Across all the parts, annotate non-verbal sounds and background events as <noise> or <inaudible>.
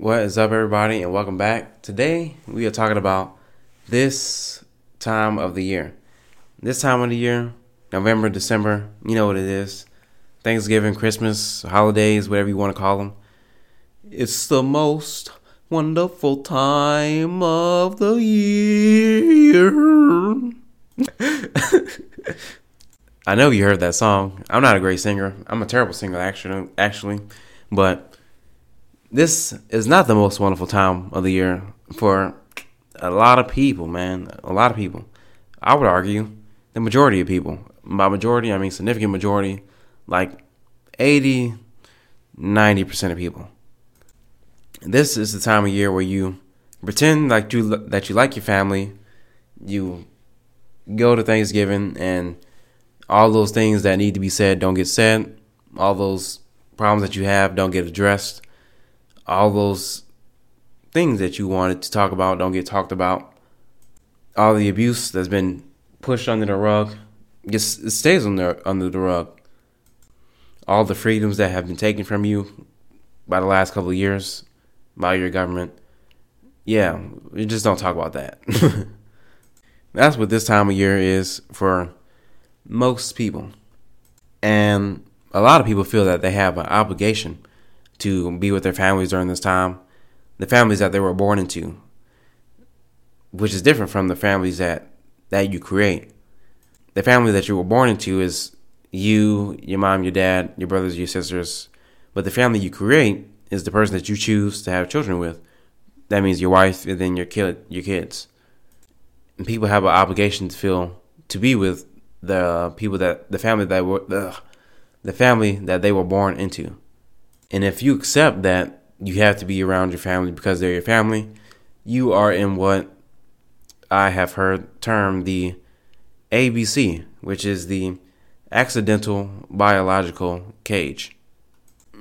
What is up, everybody, and welcome back. Today, we are talking about this time of the year. This time of the year, November, December, you know what it is. Thanksgiving, Christmas, holidays, whatever you want to call them. It's the most wonderful time of the year. <laughs> I know you heard that song. I'm not a great singer. I'm a terrible singer, actually. Actually, but this is not the most wonderful time of the year for a lot of people, man. A lot of people. I would argue the majority of people. By majority, I mean significant majority, like 80, 90% of people. This is the time of year where you pretend like you that you like your family. You go to Thanksgiving and all those things that need to be said don't get said. All those problems that you have don't get addressed all those things that you wanted to talk about don't get talked about. All the abuse that's been pushed under the rug just it stays under under the rug. All the freedoms that have been taken from you by the last couple of years by your government. Yeah, we just don't talk about that. <laughs> That's what this time of year is for most people. And a lot of people feel that they have an obligation to be with their families during this time, the families that they were born into, which is different from the families that that you create. The family that you were born into is you, your mom, your dad, your brothers, your sisters. But the family you create is the person that you choose to have children with. That means your wife and then your kid, your kids. And people have an obligation to feel to be with the people that the family that were the, the family that they were born into. And if you accept that you have to be around your family because they're your family, you are in what I have heard termed the ABC, which is the accidental biological cage.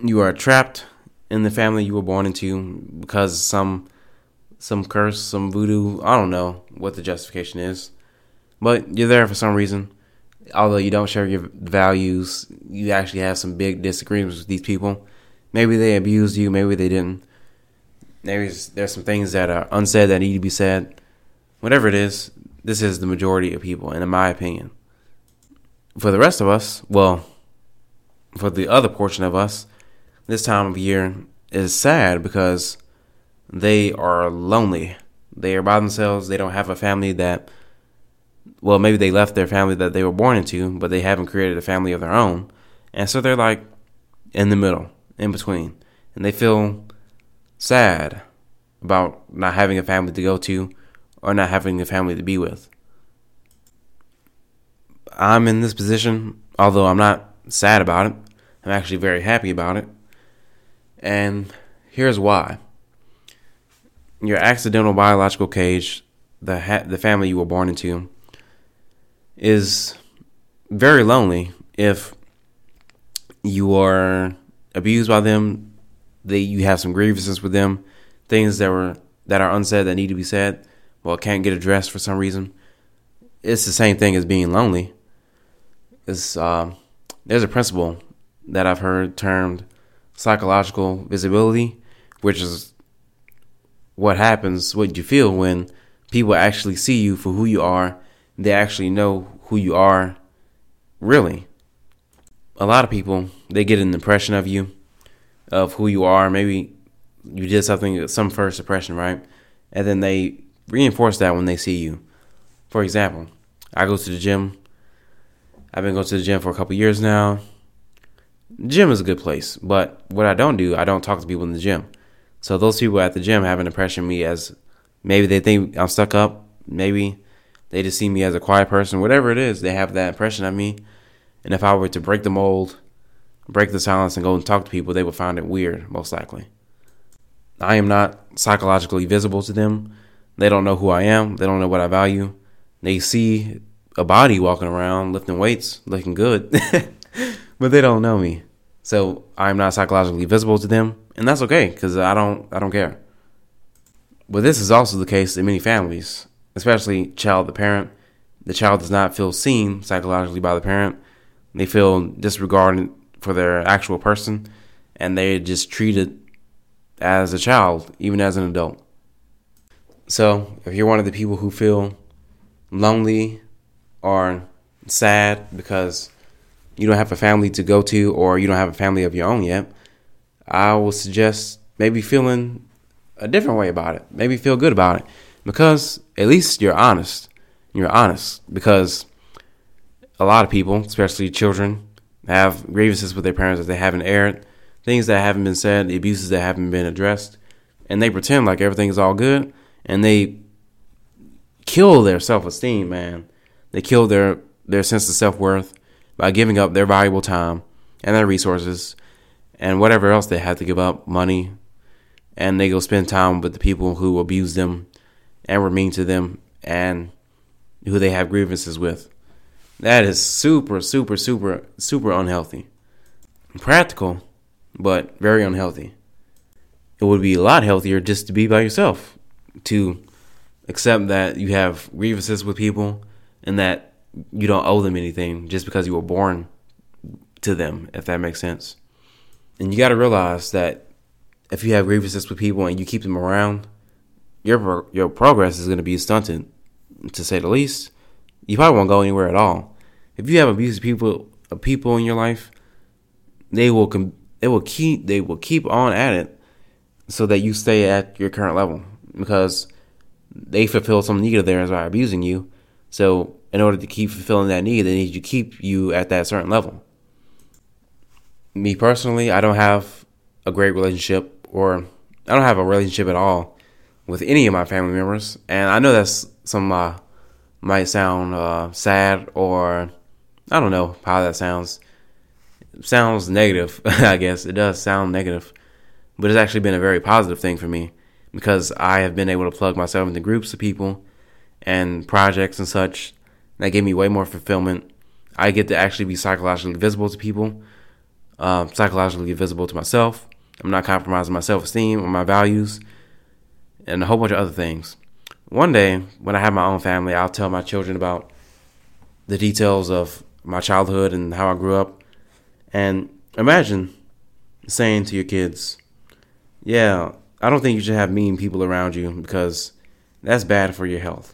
You are trapped in the family you were born into because some some curse, some voodoo, I don't know what the justification is. But you're there for some reason. Although you don't share your values, you actually have some big disagreements with these people Maybe they abused you. Maybe they didn't. Maybe there's some things that are unsaid that need to be said. Whatever it is, this is the majority of people, and in my opinion. For the rest of us, well, for the other portion of us, this time of year is sad because they are lonely. They are by themselves. They don't have a family that, well, maybe they left their family that they were born into, but they haven't created a family of their own. And so they're like in the middle in between. And they feel sad about not having a family to go to or not having a family to be with. I'm in this position, although I'm not sad about it. I'm actually very happy about it. And here's why. Your accidental biological cage, the ha- the family you were born into, is very lonely if you are abused by them, they you have some grievances with them, things that were that are unsaid that need to be said, well can't get addressed for some reason. It's the same thing as being lonely. It's uh, there's a principle that I've heard termed psychological visibility, which is what happens, what you feel when people actually see you for who you are. They actually know who you are really a lot of people they get an impression of you, of who you are. Maybe you did something, some first impression, right? And then they reinforce that when they see you. For example, I go to the gym. I've been going to the gym for a couple years now. Gym is a good place, but what I don't do, I don't talk to people in the gym. So those people at the gym have an impression of me as maybe they think I'm stuck up, maybe they just see me as a quiet person, whatever it is, they have that impression of me. And if I were to break the mold, break the silence, and go and talk to people, they would find it weird, most likely. I am not psychologically visible to them. They don't know who I am. They don't know what I value. They see a body walking around lifting weights, looking good, <laughs> but they don't know me. So I'm not psychologically visible to them, and that's okay because I don't I don't care. But this is also the case in many families, especially child the parent. The child does not feel seen psychologically by the parent, they feel disregarded for their actual person, and they're just treated as a child, even as an adult. So, if you're one of the people who feel lonely or sad because you don't have a family to go to or you don't have a family of your own yet, I will suggest maybe feeling a different way about it. Maybe feel good about it because at least you're honest. You're honest because a lot of people, especially children, have grievances with their parents that they haven't aired, things that haven't been said, abuses that haven't been addressed, and they pretend like everything is all good and they kill their self-esteem, man. They kill their their sense of self-worth by giving up their valuable time and their resources and whatever else they have to give up, money, and they go spend time with the people who abuse them and were mean to them and who they have grievances with. That is super, super, super, super unhealthy. Practical, but very unhealthy. It would be a lot healthier just to be by yourself, to accept that you have grievances with people and that you don't owe them anything just because you were born to them, if that makes sense. And you got to realize that if you have grievances with people and you keep them around, your your progress is going to be stunted, to say the least. You probably won't go anywhere at all. If you have abusive people, uh, people in your life, they will com- they will keep they will keep on at it, so that you stay at your current level because they fulfill some need of theirs by abusing you. So in order to keep fulfilling that need, they need to keep you at that certain level. Me personally, I don't have a great relationship, or I don't have a relationship at all with any of my family members, and I know that's some uh, might sound uh, sad or I don't know how that sounds. It sounds negative, <laughs> I guess it does sound negative, but it's actually been a very positive thing for me because I have been able to plug myself into groups of people and projects and such that gave me way more fulfillment. I get to actually be psychologically visible to people, uh, psychologically visible to myself. I'm not compromising my self esteem or my values, and a whole bunch of other things. One day, when I have my own family, I'll tell my children about the details of my childhood and how I grew up. And imagine saying to your kids, Yeah, I don't think you should have mean people around you because that's bad for your health.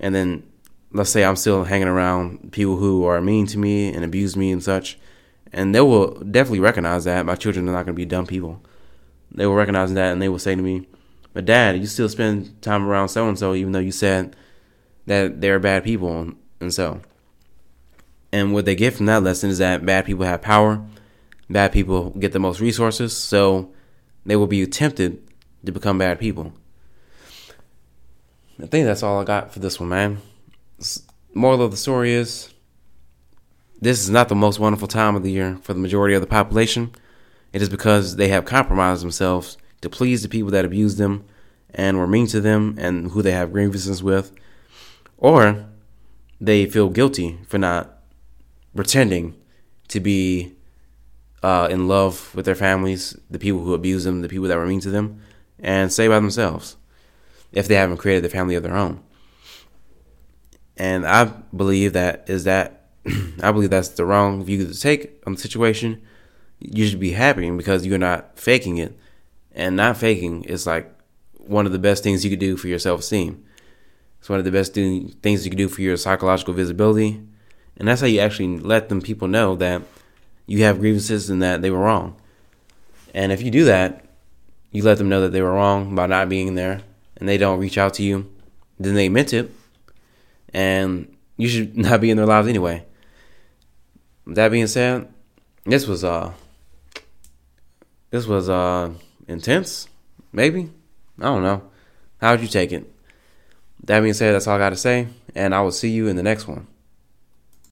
And then let's say I'm still hanging around people who are mean to me and abuse me and such, and they will definitely recognize that. My children are not going to be dumb people. They will recognize that and they will say to me, But dad, you still spend time around so and so, even though you said that they're bad people and so. And what they get from that lesson is that bad people have power, bad people get the most resources, so they will be tempted to become bad people. I think that's all I got for this one, man. Moral of the story is this is not the most wonderful time of the year for the majority of the population. It is because they have compromised themselves to please the people that abuse them and were mean to them and who they have grievances with, or they feel guilty for not pretending to be uh, in love with their families, the people who abuse them, the people that were mean to them, and stay by themselves if they haven't created a family of their own. And I believe that is that <clears throat> I believe that's the wrong view to take on the situation. You should be happy because you're not faking it, and not faking is like one of the best things you could do for your self esteem. It's one of the best things you can do for your psychological visibility, and that's how you actually let them people know that you have grievances and that they were wrong. And if you do that, you let them know that they were wrong by not being there, and they don't reach out to you, then they meant it, and you should <laughs> not be in their lives anyway. That being said, this was uh this was uh intense, maybe. I don't know. How would you take it? That being said, that's all I got to say, and I will see you in the next one.